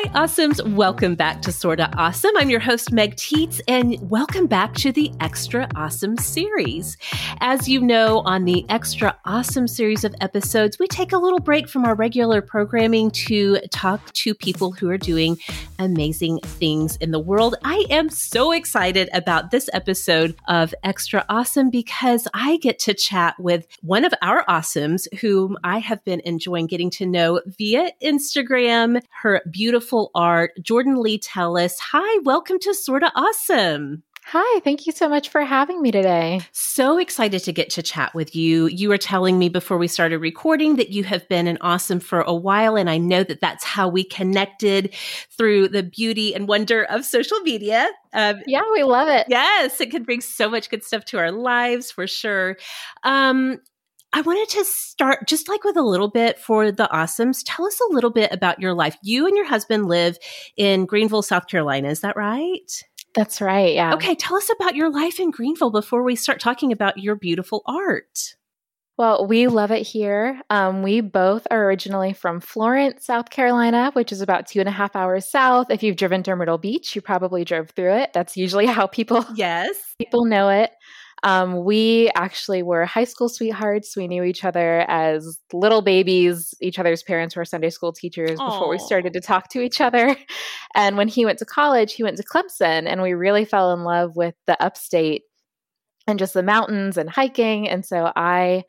Hi, Awesomes. Welcome back to Sorta Awesome. I'm your host, Meg Tietz, and welcome back to the Extra Awesome series. As you know, on the Extra Awesome series of episodes, we take a little break from our regular programming to talk to people who are doing amazing things in the world. I am so excited about this episode of Extra Awesome because I get to chat with one of our Awesomes whom I have been enjoying getting to know via Instagram, her beautiful art, Jordan Lee Tellis. Hi, welcome to Sorta Awesome. Hi, thank you so much for having me today. So excited to get to chat with you. You were telling me before we started recording that you have been an awesome for a while, and I know that that's how we connected through the beauty and wonder of social media. Um, yeah, we love it. Yes, it can bring so much good stuff to our lives for sure. Um, I wanted to start just like with a little bit for the awesomes. Tell us a little bit about your life. You and your husband live in Greenville, South Carolina. Is that right? That's right. Yeah. Okay. Tell us about your life in Greenville before we start talking about your beautiful art. Well, we love it here. Um, we both are originally from Florence, South Carolina, which is about two and a half hours south. If you've driven to Myrtle Beach, you probably drove through it. That's usually how people yes people know it. Um, we actually were high school sweethearts. We knew each other as little babies. Each other's parents were Sunday school teachers Aww. before we started to talk to each other. And when he went to college, he went to Clemson, and we really fell in love with the upstate and just the mountains and hiking. And so I.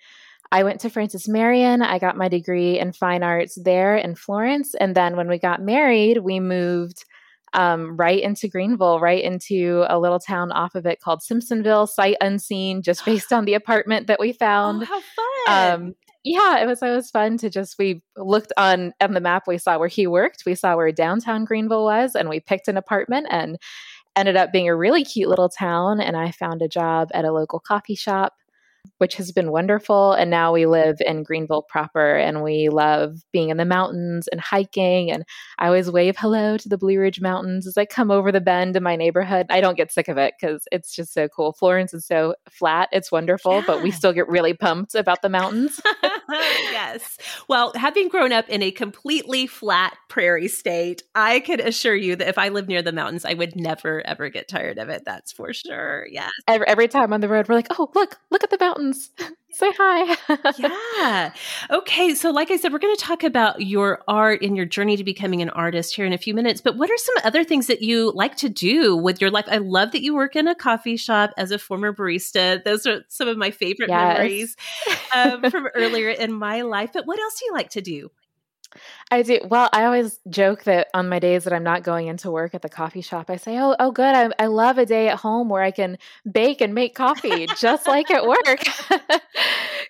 I went to Francis Marion. I got my degree in fine arts there in Florence. And then when we got married, we moved um, right into Greenville, right into a little town off of it called Simpsonville, sight unseen, just based on the apartment that we found. Oh, how fun! Um, yeah, it was it was fun to just we looked on on the map. We saw where he worked. We saw where downtown Greenville was, and we picked an apartment and ended up being a really cute little town. And I found a job at a local coffee shop which has been wonderful. And now we live in Greenville proper and we love being in the mountains and hiking. And I always wave hello to the Blue Ridge Mountains as I come over the bend in my neighborhood. I don't get sick of it because it's just so cool. Florence is so flat, it's wonderful, yeah. but we still get really pumped about the mountains. yes. Well, having grown up in a completely flat prairie state, I can assure you that if I lived near the mountains, I would never, ever get tired of it. That's for sure. Yes. Every, every time on the road, we're like, oh, look, look at the mountains mountains. Say hi. yeah. Okay. So, like I said, we're going to talk about your art and your journey to becoming an artist here in a few minutes. But what are some other things that you like to do with your life? I love that you work in a coffee shop as a former barista. Those are some of my favorite yes. memories um, from earlier in my life. But what else do you like to do? I do. Well, I always joke that on my days that I'm not going into work at the coffee shop, I say, "Oh, oh, good. I, I love a day at home where I can bake and make coffee, just like at work."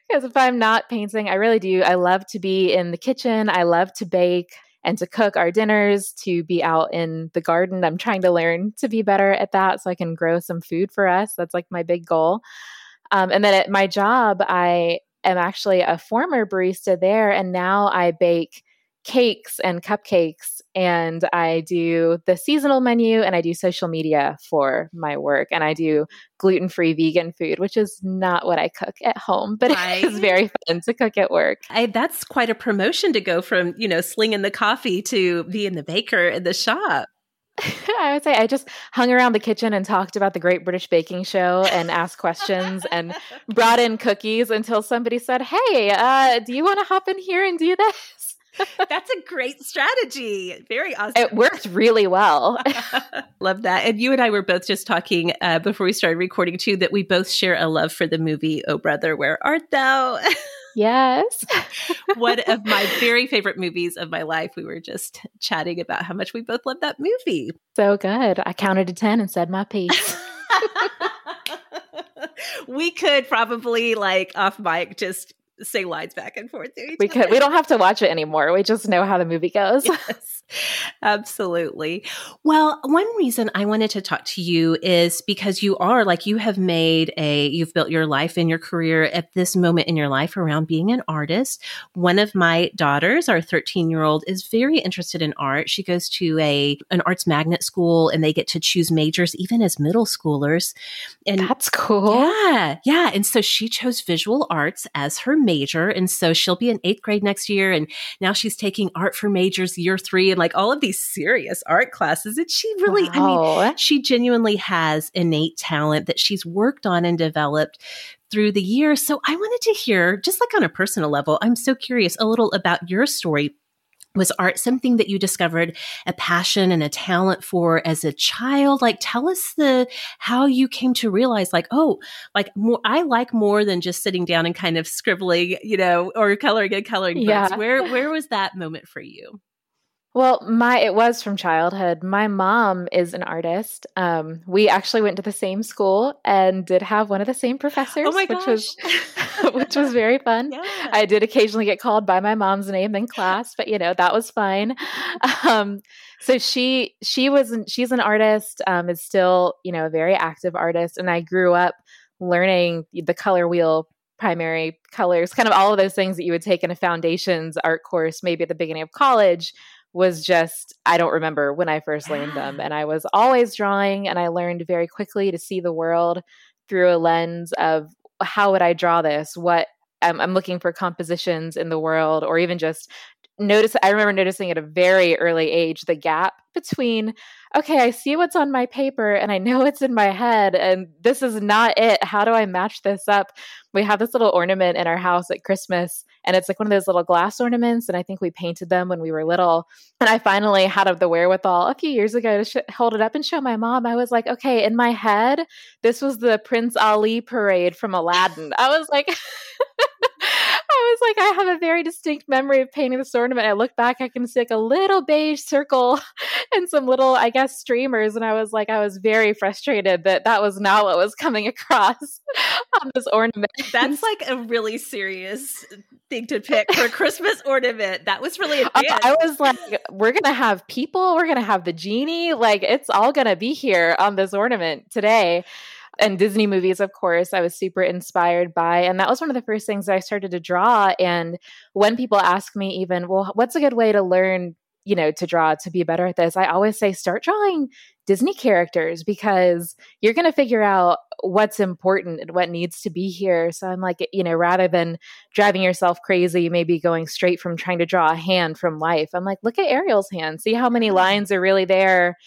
Because if I'm not painting, I really do. I love to be in the kitchen. I love to bake and to cook our dinners, to be out in the garden. I'm trying to learn to be better at that, so I can grow some food for us. That's like my big goal. Um, and then at my job, I am actually a former barista there, and now I bake cakes and cupcakes and I do the seasonal menu and I do social media for my work and I do gluten-free vegan food which is not what I cook at home but right. it's very fun to cook at work. I, that's quite a promotion to go from, you know, slinging the coffee to being the baker in the shop. I would say I just hung around the kitchen and talked about the Great British Baking Show and asked questions and brought in cookies until somebody said, "Hey, uh, do you want to hop in here and do this?" That's a great strategy. Very awesome. It worked really well. love that. And you and I were both just talking uh, before we started recording too that we both share a love for the movie Oh Brother, Where Art Thou? Yes. One of my very favorite movies of my life. We were just chatting about how much we both love that movie. So good. I counted to 10 and said my piece. we could probably like off mic just say lines back and forth to each we other. could we don't have to watch it anymore. We just know how the movie goes. Yes, absolutely. Well one reason i wanted to talk to you is because you are like you have made a you've built your life and your career at this moment in your life around being an artist. One of my daughters our 13 year old is very interested in art. She goes to a an arts magnet school and they get to choose majors even as middle schoolers. And that's cool. Yeah yeah. And so she chose visual arts as her major. And so she'll be in eighth grade next year. And now she's taking art for majors year three and like all of these serious art classes. And she really, wow. I mean, she genuinely has innate talent that she's worked on and developed through the years. So I wanted to hear, just like on a personal level, I'm so curious a little about your story was art something that you discovered a passion and a talent for as a child? Like tell us the how you came to realize like oh like more i like more than just sitting down and kind of scribbling you know or coloring and coloring yeah. books where where was that moment for you well, my it was from childhood. My mom is an artist. Um, we actually went to the same school and did have one of the same professors, oh which was which was very fun. Yeah. I did occasionally get called by my mom's name in class, but you know that was fine. Um, so she she was she's an artist. Um, is still you know a very active artist, and I grew up learning the color wheel primary colors, kind of all of those things that you would take in a foundations art course, maybe at the beginning of college was just I don't remember when I first learned them and I was always drawing and I learned very quickly to see the world through a lens of how would I draw this what I'm, I'm looking for compositions in the world or even just notice I remember noticing at a very early age the gap between okay, I see what's on my paper and I know it's in my head and this is not it. How do I match this up? We have this little ornament in our house at Christmas and it's like one of those little glass ornaments and I think we painted them when we were little. And I finally had the wherewithal a few years ago to sh- hold it up and show my mom. I was like, okay, in my head, this was the Prince Ali parade from Aladdin. I was like I was like, I have a very distinct memory of painting this ornament. I look back, I can see like a little beige circle and some little, I guess, streamers. And I was like, I was very frustrated that that was not what was coming across on this ornament. That's like a really serious thing to pick for a Christmas ornament. That was really uh, I was like, we're going to have people, we're going to have the genie. Like, it's all going to be here on this ornament today and Disney movies, of course, I was super inspired by. And that was one of the first things that I started to draw. And when people ask me, even, well, what's a good way to learn, you know, to draw to be better at this? I always say, start drawing Disney characters because you're going to figure out what's important and what needs to be here. So I'm like, you know, rather than driving yourself crazy, maybe going straight from trying to draw a hand from life, I'm like, look at Ariel's hand, see how many lines are really there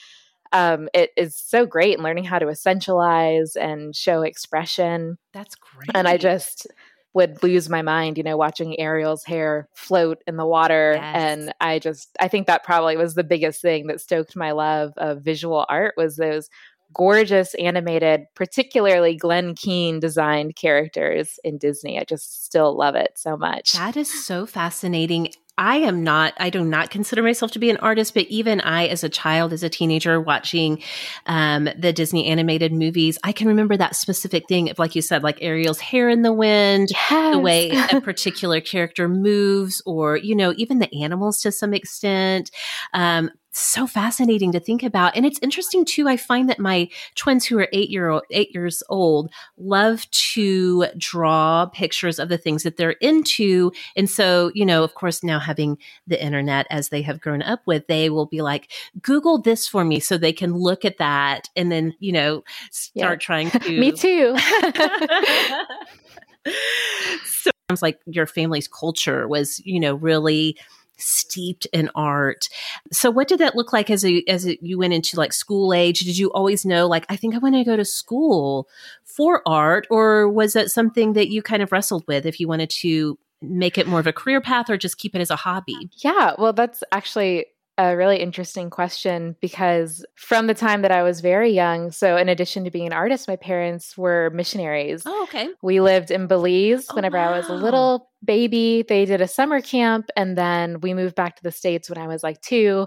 um, it is so great in learning how to essentialize and show expression. That's great. And I just would lose my mind, you know, watching Ariel's hair float in the water. Yes. And I just, I think that probably was the biggest thing that stoked my love of visual art was those gorgeous animated, particularly Glen Keane designed characters in Disney. I just still love it so much. That is so fascinating. I am not, I do not consider myself to be an artist, but even I, as a child, as a teenager, watching um, the Disney animated movies, I can remember that specific thing of, like you said, like Ariel's hair in the wind, yes. the way a particular character moves, or, you know, even the animals to some extent. Um, so fascinating to think about. And it's interesting too. I find that my twins who are eight year old, eight years old love to draw pictures of the things that they're into. And so, you know, of course, now having the internet as they have grown up with, they will be like, Google this for me so they can look at that and then, you know, start yeah. trying to. me too. so sounds like your family's culture was, you know, really steeped in art. So what did that look like as a, as a, you went into like school age? Did you always know like I think I want to go to school for art or was that something that you kind of wrestled with if you wanted to make it more of a career path or just keep it as a hobby? Yeah, well that's actually a really interesting question because from the time that I was very young, so in addition to being an artist, my parents were missionaries. Oh, okay. We lived in Belize oh, whenever wow. I was a little baby. They did a summer camp and then we moved back to the States when I was like two.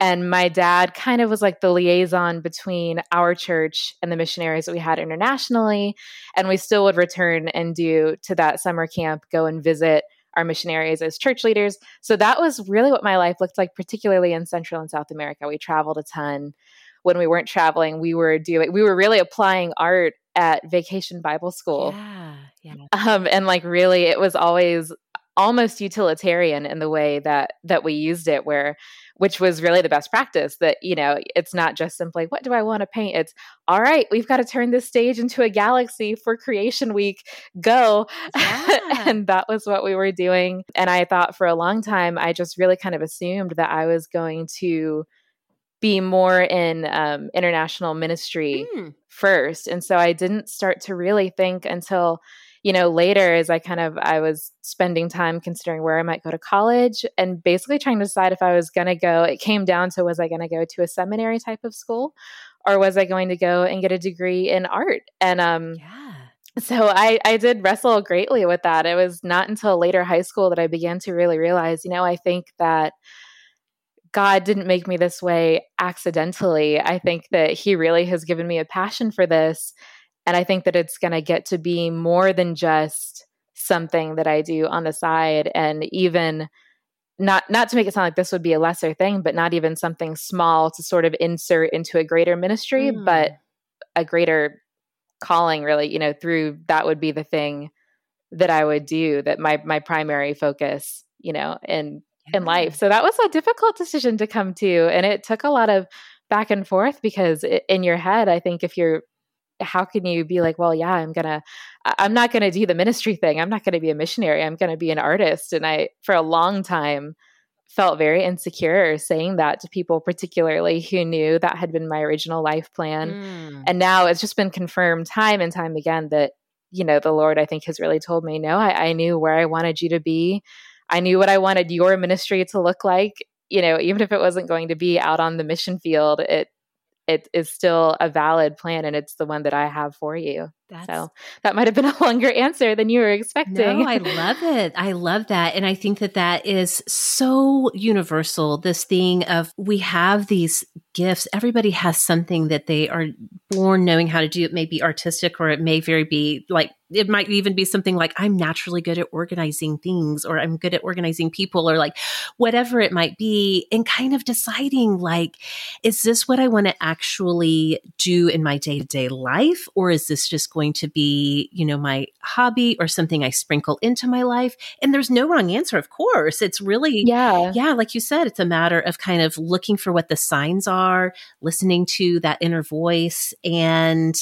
And my dad kind of was like the liaison between our church and the missionaries that we had internationally. And we still would return and do to that summer camp, go and visit our missionaries as church leaders. So that was really what my life looked like, particularly in Central and South America. We traveled a ton. When we weren't traveling, we were doing, we were really applying art at vacation Bible school. Yeah. Yeah. Um, and like really, it was always almost utilitarian in the way that that we used it where which was really the best practice that you know it's not just simply what do i want to paint? It's all right we've got to turn this stage into a galaxy for creation week. Go. Yeah. and that was what we were doing. And i thought for a long time i just really kind of assumed that i was going to be more in um, international ministry mm. first. And so i didn't start to really think until you know, later as I kind of I was spending time considering where I might go to college and basically trying to decide if I was going to go, it came down to was I going to go to a seminary type of school or was I going to go and get a degree in art? And um yeah. So I I did wrestle greatly with that. It was not until later high school that I began to really realize, you know, I think that God didn't make me this way accidentally. I think that He really has given me a passion for this. And I think that it's going to get to be more than just something that I do on the side and even not not to make it sound like this would be a lesser thing, but not even something small to sort of insert into a greater ministry, mm. but a greater calling really, you know, through that would be the thing that I would do that my my primary focus, you know, in yeah. in life. So that was a difficult decision to come to and it took a lot of back and forth because it, in your head, I think if you're how can you be like, well, yeah, I'm gonna, I'm not gonna do the ministry thing. I'm not gonna be a missionary. I'm gonna be an artist. And I, for a long time, felt very insecure saying that to people, particularly who knew that had been my original life plan. Mm. And now it's just been confirmed time and time again that, you know, the Lord, I think, has really told me, no, I, I knew where I wanted you to be. I knew what I wanted your ministry to look like. You know, even if it wasn't going to be out on the mission field, it it is still a valid plan and it's the one that I have for you. That's, so that might have been a longer answer than you were expecting. No, I love it. I love that. And I think that that is so universal. This thing of we have these gifts. Everybody has something that they are born knowing how to do. It may be artistic or it may very be like, it might even be something like I'm naturally good at organizing things or I'm good at organizing people or like whatever it might be and kind of deciding like, is this what I want to actually do in my day to day life? Or is this just going going to be, you know, my hobby or something I sprinkle into my life? And there's no wrong answer, of course. It's really, yeah, yeah, like you said, it's a matter of kind of looking for what the signs are, listening to that inner voice, and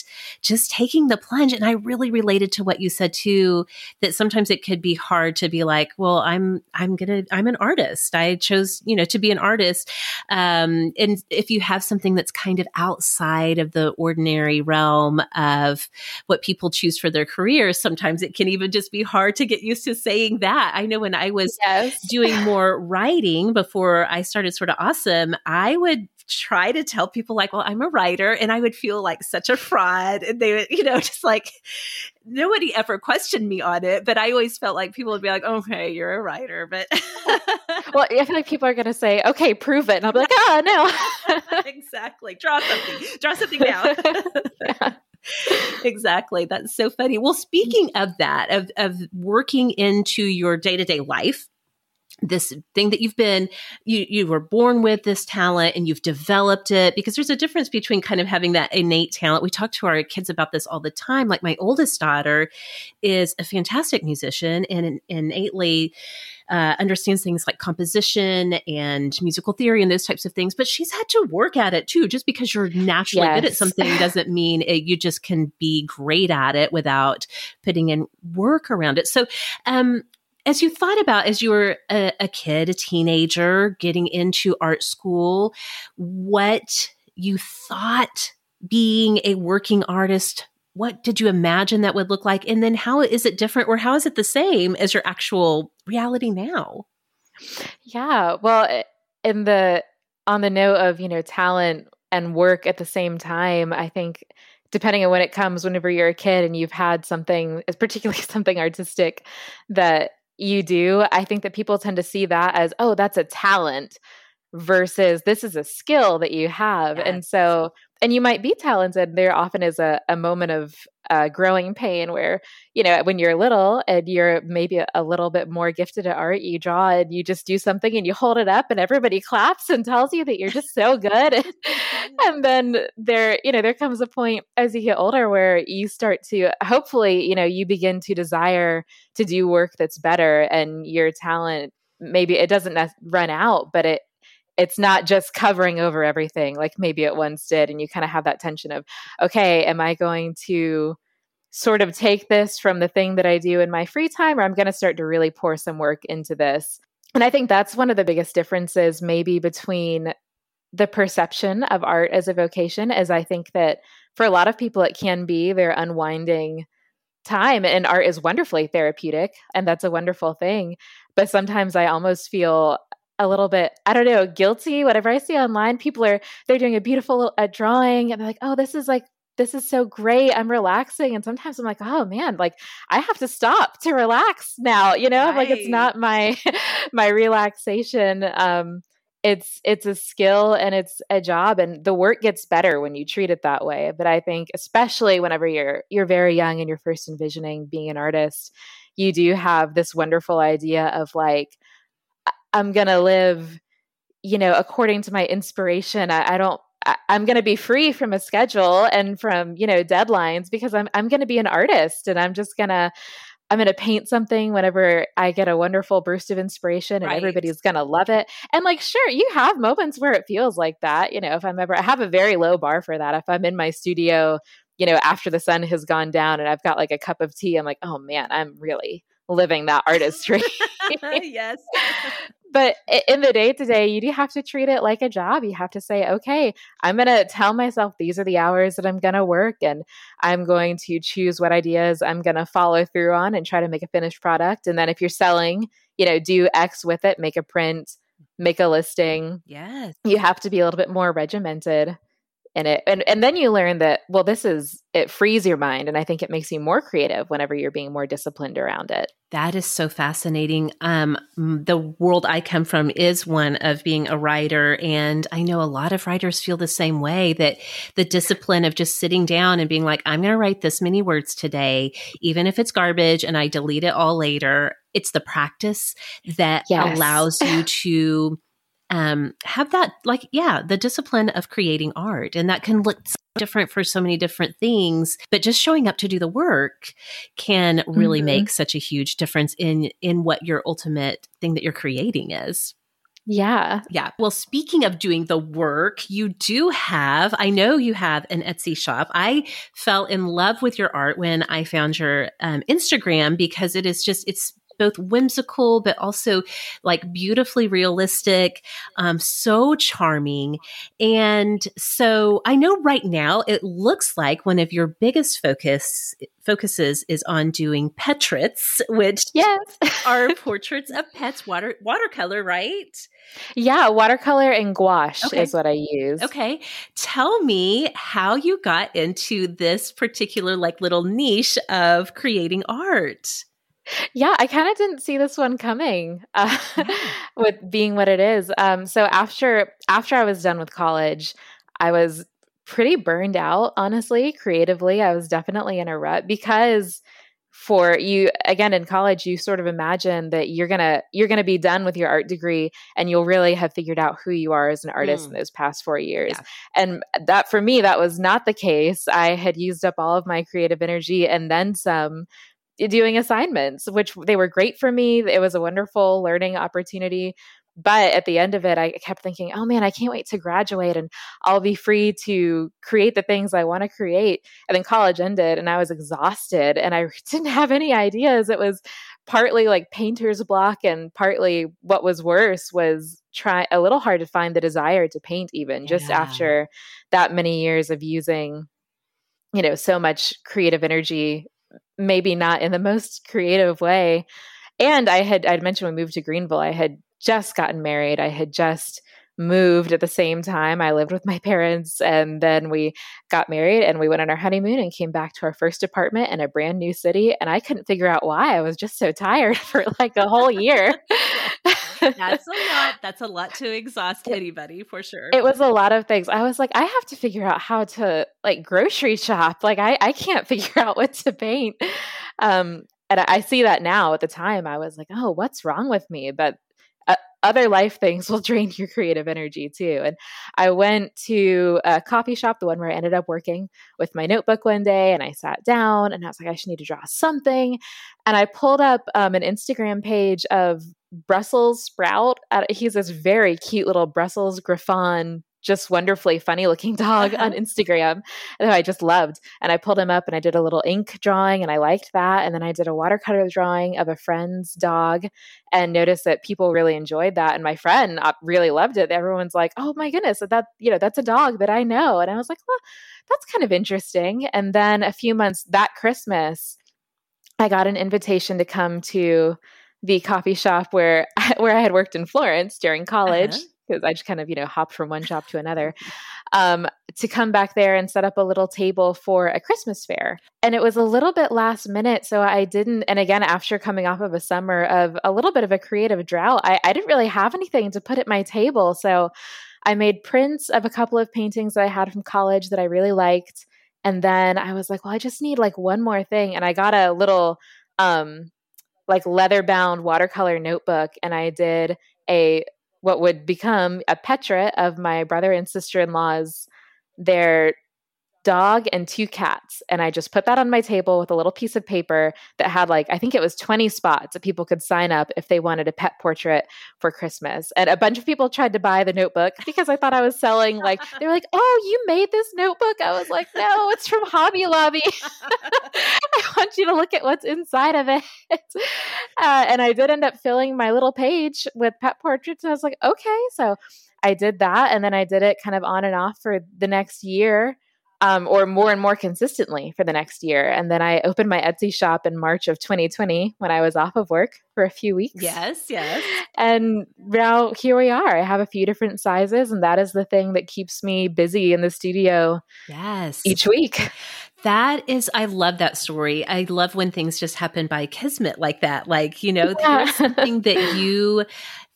just taking the plunge. And I really related to what you said too, that sometimes it could be hard to be like, well, I'm, I'm gonna, I'm an artist. I chose, you know, to be an artist. Um, and if you have something that's kind of outside of the ordinary realm of what people choose for their careers, sometimes it can even just be hard to get used to saying that. I know when I was yes. doing more writing before I started Sorta Awesome, I would try to tell people like, well, I'm a writer and I would feel like such a fraud. And they would, you know, just like nobody ever questioned me on it, but I always felt like people would be like, okay, you're a writer. But well, I feel like people are going to say, okay, prove it. And I'll be like, oh, no. exactly. Draw something, draw something down. yeah. exactly. That's so funny. Well, speaking of that, of, of working into your day to day life, this thing that you've been you you were born with this talent and you've developed it because there's a difference between kind of having that innate talent we talk to our kids about this all the time like my oldest daughter is a fantastic musician and innately uh, understands things like composition and musical theory and those types of things. But she's had to work at it too. Just because you're naturally yes. good at something doesn't mean it, you just can be great at it without putting in work around it. So, um, as you thought about as you were a, a kid, a teenager, getting into art school, what you thought being a working artist what did you imagine that would look like? And then how is it different or how is it the same as your actual reality now? Yeah. Well, eh, in the, on the note of, you know, talent and work at the same time, I think depending on when it comes, whenever you're a kid and you've had something, particularly something artistic that you do, I think that people tend to see that as, oh, that's a talent versus this is a skill that you have. Yes. And so, and you might be talented. There often is a, a moment of uh, growing pain where, you know, when you're little and you're maybe a little bit more gifted at art, you draw and you just do something and you hold it up and everybody claps and tells you that you're just so good. and then there, you know, there comes a point as you get older where you start to hopefully, you know, you begin to desire to do work that's better and your talent maybe it doesn't run out, but it it's not just covering over everything like maybe it once did and you kind of have that tension of okay am i going to sort of take this from the thing that i do in my free time or i'm going to start to really pour some work into this? And i think that's one of the biggest differences maybe between the perception of art as a vocation as i think that for a lot of people it can be their unwinding time and art is wonderfully therapeutic and that's a wonderful thing but sometimes i almost feel a little bit i don't know guilty whatever i see online people are they're doing a beautiful a drawing and they're like oh this is like this is so great i'm relaxing and sometimes i'm like oh man like i have to stop to relax now you know right. like it's not my my relaxation um it's it's a skill and it's a job and the work gets better when you treat it that way but i think especially whenever you're you're very young and you're first envisioning being an artist you do have this wonderful idea of like I'm going to live, you know, according to my inspiration. I, I don't, I, I'm going to be free from a schedule and from, you know, deadlines because I'm, I'm going to be an artist and I'm just going to, I'm going to paint something whenever I get a wonderful burst of inspiration and right. everybody's going to love it. And like, sure, you have moments where it feels like that. You know, if I'm ever, I have a very low bar for that. If I'm in my studio, you know, after the sun has gone down and I've got like a cup of tea, I'm like, oh man, I'm really living that artistry. yes. but in the day to day, you do have to treat it like a job. You have to say, okay, I'm going to tell myself these are the hours that I'm going to work, and I'm going to choose what ideas I'm going to follow through on and try to make a finished product. And then if you're selling, you know, do X with it, make a print, make a listing. Yes. You have to be a little bit more regimented in it and and then you learn that well this is it frees your mind and i think it makes you more creative whenever you're being more disciplined around it. That is so fascinating. Um the world i come from is one of being a writer and i know a lot of writers feel the same way that the discipline of just sitting down and being like i'm going to write this many words today even if it's garbage and i delete it all later. It's the practice that yes. allows you to um, have that like yeah the discipline of creating art and that can look different for so many different things but just showing up to do the work can really mm-hmm. make such a huge difference in in what your ultimate thing that you're creating is yeah. Yeah. Well, speaking of doing the work, you do have, I know you have an Etsy shop. I fell in love with your art when I found your um, Instagram because it is just, it's both whimsical but also like beautifully realistic, um, so charming. And so I know right now it looks like one of your biggest focus focuses is on doing Petrits, which yes. are portraits of pets, water watercolor, right? Yeah, watercolor and gouache okay. is what I use. Okay. Tell me how you got into this particular like little niche of creating art. Yeah, I kind of didn't see this one coming uh, with being what it is. Um, so after after I was done with college, I was pretty burned out, honestly, creatively. I was definitely in a rut because for you again in college you sort of imagine that you're going to you're going to be done with your art degree and you'll really have figured out who you are as an artist mm. in those past 4 years. Yeah. And that for me that was not the case. I had used up all of my creative energy and then some doing assignments, which they were great for me. It was a wonderful learning opportunity. But at the end of it, I kept thinking, oh man, I can't wait to graduate and I'll be free to create the things I want to create. And then college ended and I was exhausted and I didn't have any ideas. It was partly like painter's block and partly what was worse was try a little hard to find the desire to paint even yeah. just after that many years of using you know so much creative energy maybe not in the most creative way. And I had I'd mentioned we moved to Greenville. I had just gotten married. I had just moved at the same time. I lived with my parents and then we got married and we went on our honeymoon and came back to our first apartment in a brand new city and I couldn't figure out why. I was just so tired for like a whole year. That's a lot. That's a lot to exhaust anybody for sure. It was a lot of things. I was like, I have to figure out how to like grocery shop. Like I, I can't figure out what to paint. Um, and I see that now at the time I was like, oh, what's wrong with me? But other life things will drain your creative energy too. And I went to a coffee shop, the one where I ended up working with my notebook one day, and I sat down and I was like, I should need to draw something. And I pulled up um, an Instagram page of Brussels Sprout. He's this very cute little Brussels Griffon just wonderfully funny looking dog on Instagram that I just loved. And I pulled him up and I did a little ink drawing and I liked that. And then I did a watercolor drawing of a friend's dog and noticed that people really enjoyed that. And my friend uh, really loved it. Everyone's like, oh my goodness, that, you know, that's a dog that I know. And I was like, well, that's kind of interesting. And then a few months that Christmas, I got an invitation to come to the coffee shop where where I had worked in Florence during college. Uh-huh because I just kind of, you know, hopped from one shop to another, um, to come back there and set up a little table for a Christmas fair. And it was a little bit last minute. So I didn't, and again, after coming off of a summer of a little bit of a creative drought, I, I didn't really have anything to put at my table. So I made prints of a couple of paintings that I had from college that I really liked. And then I was like, well, I just need like one more thing. And I got a little, um, like leather bound watercolor notebook and I did a what would become a portrait of my brother and sister in law's their dog and two cats. And I just put that on my table with a little piece of paper that had like, I think it was 20 spots that people could sign up if they wanted a pet portrait for Christmas. And a bunch of people tried to buy the notebook because I thought I was selling like, they were like, oh, you made this notebook? I was like, no, it's from Hobby Lobby. I want you to look at what's inside of it. Uh, and I did end up filling my little page with pet portraits. And I was like, okay. So I did that. And then I did it kind of on and off for the next year um, or more and more consistently for the next year. And then I opened my Etsy shop in March of 2020 when I was off of work for a few weeks. Yes, yes. And now here we are. I have a few different sizes, and that is the thing that keeps me busy in the studio. Yes. Each week. That is, I love that story. I love when things just happen by kismet like that. Like, you know, yeah. something that you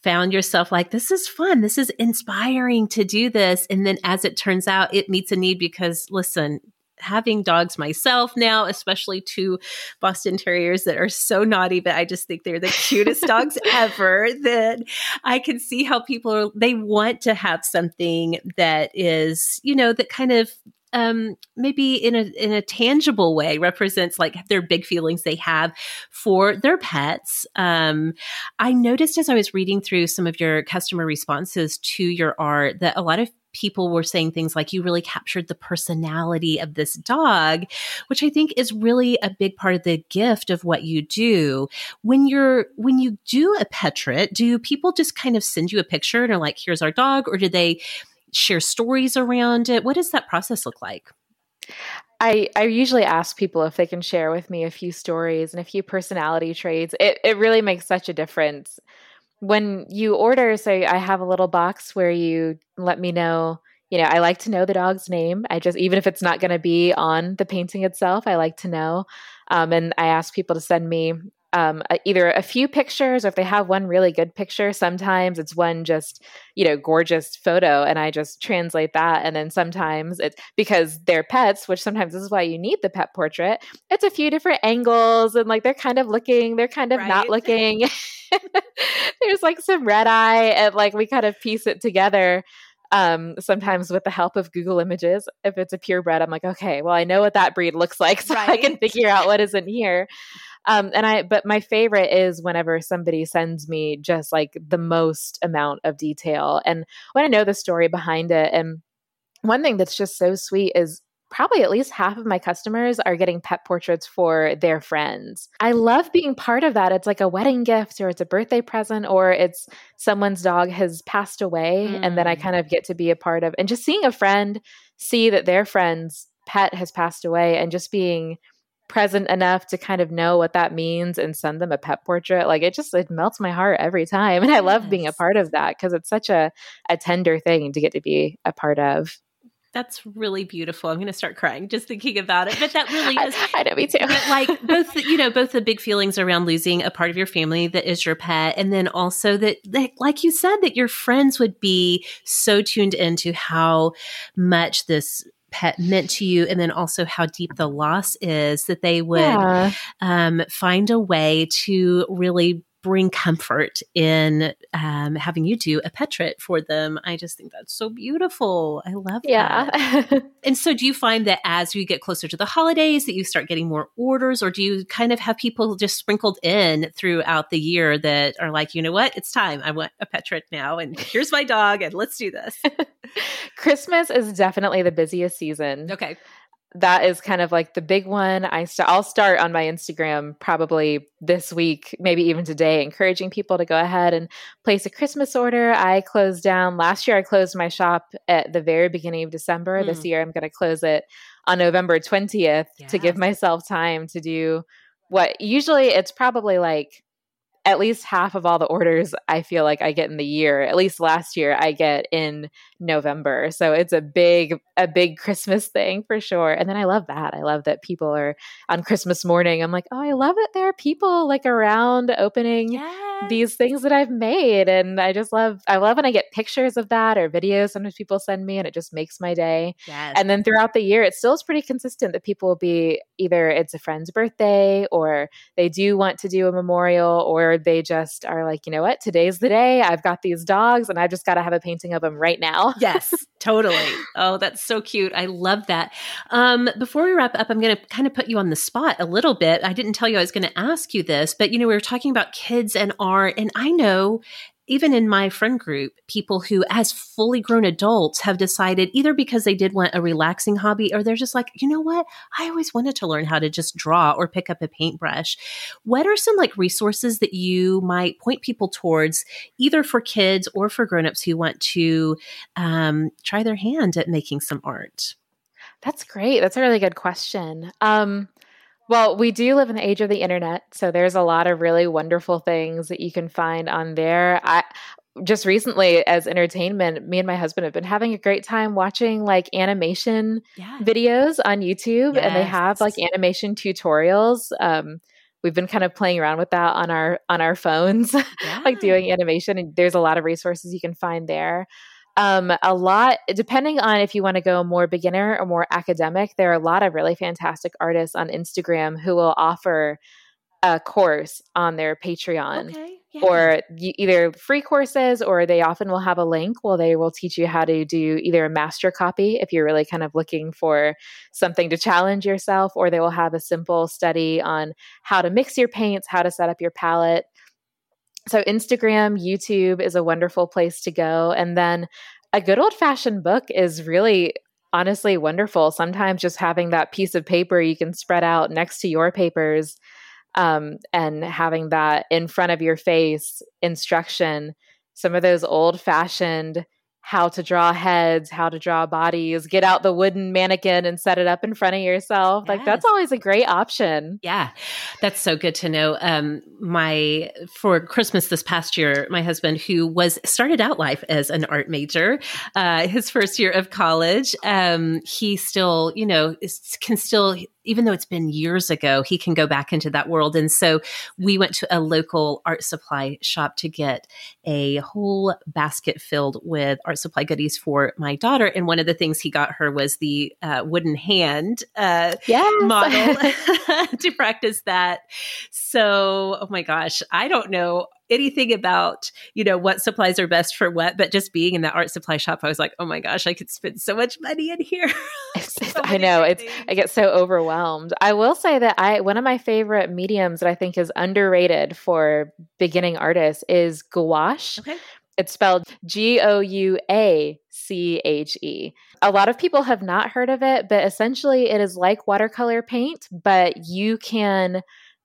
found yourself like, this is fun. This is inspiring to do this. And then as it turns out, it meets a need because listen, having dogs myself now, especially two Boston Terriers that are so naughty, but I just think they're the cutest dogs ever. That I can see how people are, they want to have something that is, you know, that kind of um, maybe in a in a tangible way represents like their big feelings they have for their pets. Um, I noticed as I was reading through some of your customer responses to your art that a lot of people were saying things like you really captured the personality of this dog which i think is really a big part of the gift of what you do when you're when you do a petrit do people just kind of send you a picture and are like here's our dog or do they share stories around it? What does that process look like? I, I usually ask people if they can share with me a few stories and a few personality traits. It, it really makes such a difference. When you order, so I have a little box where you let me know, you know, I like to know the dog's name. I just, even if it's not going to be on the painting itself, I like to know. Um, and I ask people to send me um, either a few pictures or if they have one really good picture sometimes it's one just you know gorgeous photo and i just translate that and then sometimes it's because they're pets which sometimes this is why you need the pet portrait it's a few different angles and like they're kind of looking they're kind of right. not looking there's like some red eye and like we kind of piece it together um, sometimes with the help of Google Images. If it's a purebred, I'm like, okay, well, I know what that breed looks like, so right. I can figure out what is in here. Um, and I, but my favorite is whenever somebody sends me just like the most amount of detail. And when I know the story behind it, and one thing that's just so sweet is probably at least half of my customers are getting pet portraits for their friends. I love being part of that. It's like a wedding gift or it's a birthday present or it's someone's dog has passed away mm. and then I mm. kind of get to be a part of and just seeing a friend see that their friend's pet has passed away and just being present enough to kind of know what that means and send them a pet portrait like it just it melts my heart every time and i love being a part of that because it's such a, a tender thing to get to be a part of that's really beautiful. I'm going to start crying just thinking about it. But that really is. I, I know, me too. But like both, the, you know, both the big feelings around losing a part of your family that is your pet, and then also that, that, like you said, that your friends would be so tuned into how much this pet meant to you and then also how deep the loss is that they would yeah. um, find a way to really bring comfort in um, having you do a petrit for them. I just think that's so beautiful. I love that. yeah. that. and so, do you find that as you get closer to the holidays, that you start getting more orders, or do you kind of have people just sprinkled in throughout the year that are like, you know what, it's time. I want a petrit now, and here's my dog, and let's do this. Christmas is definitely the busiest season. Okay that is kind of like the big one. I st- I'll start on my Instagram probably this week, maybe even today, encouraging people to go ahead and place a Christmas order. I closed down last year. I closed my shop at the very beginning of December. Mm. This year, I'm going to close it on November 20th yes. to give myself time to do what usually it's probably like at least half of all the orders I feel like I get in the year, at least last year, I get in November. So it's a big, a big Christmas thing for sure. And then I love that. I love that people are on Christmas morning. I'm like, oh, I love it. There are people like around opening yes. These things that I've made. And I just love, I love when I get pictures of that or videos. Sometimes people send me and it just makes my day. Yes. And then throughout the year, it still is pretty consistent that people will be either it's a friend's birthday or they do want to do a memorial or they just are like, you know what, today's the day. I've got these dogs and I've just got to have a painting of them right now. yes, totally. Oh, that's so cute. I love that. Um, before we wrap up, I'm going to kind of put you on the spot a little bit. I didn't tell you I was going to ask you this, but you know, we were talking about kids and art, and I know even in my friend group, people who, as fully grown adults, have decided either because they did want a relaxing hobby or they're just like, you know what? I always wanted to learn how to just draw or pick up a paintbrush. What are some like resources that you might point people towards, either for kids or for grown-ups who want to um, try their hand at making some art? That's great. That's a really good question. Um, well, we do live in the age of the internet, so there's a lot of really wonderful things that you can find on there. I just recently as entertainment, me and my husband have been having a great time watching like animation videos on YouTube yes. and they have like animation tutorials. Um, we've been kind of playing around with that on our on our phones, yeah. like doing animation and there's a lot of resources you can find there um, a lot depending on if you want to go more beginner or more academic there are a lot of really fantastic artists on instagram who will offer a course on their patreon okay, yeah. or either free courses or they often will have a link where they will teach you how to do either a master copy if you're really kind of looking for something to challenge yourself or they will have a simple study on how to mix your paints how to set up your palette so, Instagram, YouTube is a wonderful place to go. And then a good old fashioned book is really honestly wonderful. Sometimes just having that piece of paper you can spread out next to your papers um, and having that in front of your face instruction. Some of those old fashioned how to draw heads, how to draw bodies, get out the wooden mannequin and set it up in front of yourself. Yes. Like that's always a great option. Yeah. That's so good to know. Um my for Christmas this past year, my husband who was started out life as an art major, uh his first year of college, um he still, you know, is, can still even though it's been years ago, he can go back into that world. And so we went to a local art supply shop to get a whole basket filled with art supply goodies for my daughter. And one of the things he got her was the uh, wooden hand uh, yes. model to practice that. So, oh my gosh, I don't know anything about you know what supplies are best for what but just being in that art supply shop i was like oh my gosh i could spend so much money in here so i know it's i get so overwhelmed i will say that i one of my favorite mediums that i think is underrated for beginning artists is gouache okay. It's spelled G O U A C H E. A lot of people have not heard of it, but essentially it is like watercolor paint, but you can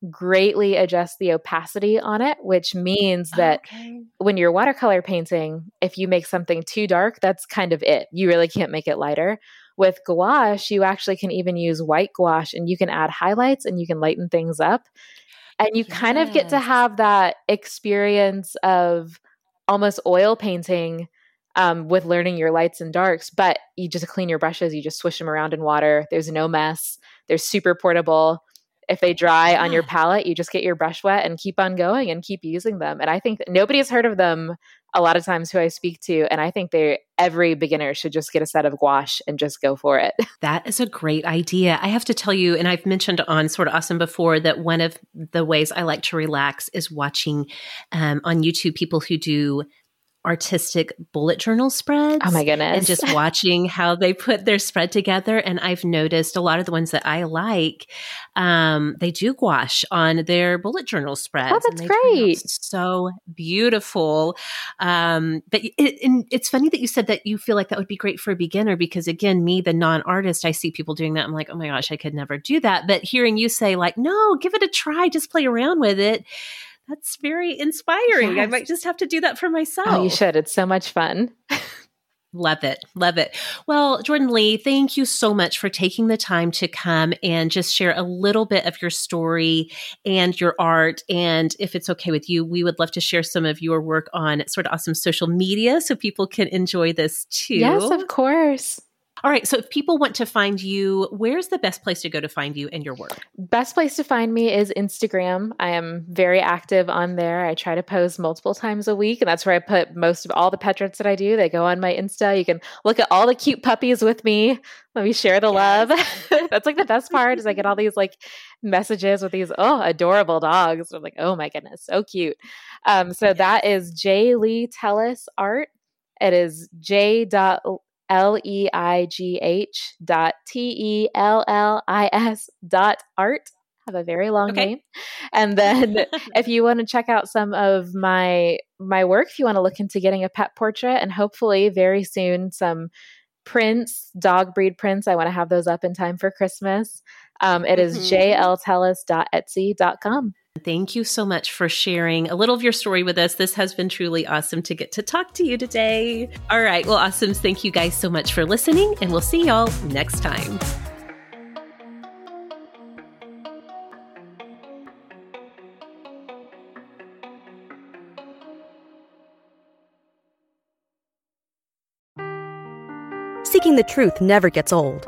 greatly adjust the opacity on it, which means that okay. when you're watercolor painting, if you make something too dark, that's kind of it. You really can't make it lighter. With gouache, you actually can even use white gouache and you can add highlights and you can lighten things up. And you yes. kind of get to have that experience of almost oil painting um, with learning your lights and darks. But you just clean your brushes, you just swish them around in water. There's no mess. They're super portable. If they dry on your palette, you just get your brush wet and keep on going and keep using them. And I think nobody's heard of them a lot of times who I speak to, and I think they every beginner should just get a set of gouache and just go for it. That is a great idea. I have to tell you, and I've mentioned on Sorta Awesome before that one of the ways I like to relax is watching um, on YouTube people who do artistic bullet journal spreads. Oh my goodness. And just watching how they put their spread together. And I've noticed a lot of the ones that I like, um, they do gouache on their bullet journal spreads. Oh, that's great. So beautiful. Um, but it, it's funny that you said that you feel like that would be great for a beginner because again, me, the non-artist, I see people doing that. I'm like, oh my gosh, I could never do that. But hearing you say like, no, give it a try, just play around with it that's very inspiring. Yes. I might just have to do that for myself. Oh, you should. It's so much fun. Love it. Love it. Well, Jordan Leigh, thank you so much for taking the time to come and just share a little bit of your story and your art. And if it's okay with you, we would love to share some of your work on Sorta Awesome social media so people can enjoy this too. Yes, of course. All right. So if people want to find you, where's the best place to go to find you and your work? Best place to find me is Instagram. I am very active on there. I try to post multiple times a week, and that's where I put most of all the pet that I do. They go on my Insta. You can look at all the cute puppies with me. Let me share the yes. love. that's like the best part is I get all these like messages with these oh adorable dogs. I'm like, oh my goodness, so cute. Um, so yes. that is J Leigh Tellis Art. It is J dot L E I G H dot T E L L I S dot art. Have a very long okay. name. And then if you want to check out some of my my work, if you want to look into getting a pet portrait and hopefully very soon some prints, dog breed prints. I want to have those up in time for Christmas. Um, it is mm-hmm. jltellis.etsy.com. Thank you so much for sharing a little of your story with us. This has been truly awesome to get to talk to you today. All right. Well, awesomes. Thank you guys so much for listening, and we'll see y'all next time. Seeking the truth never gets old.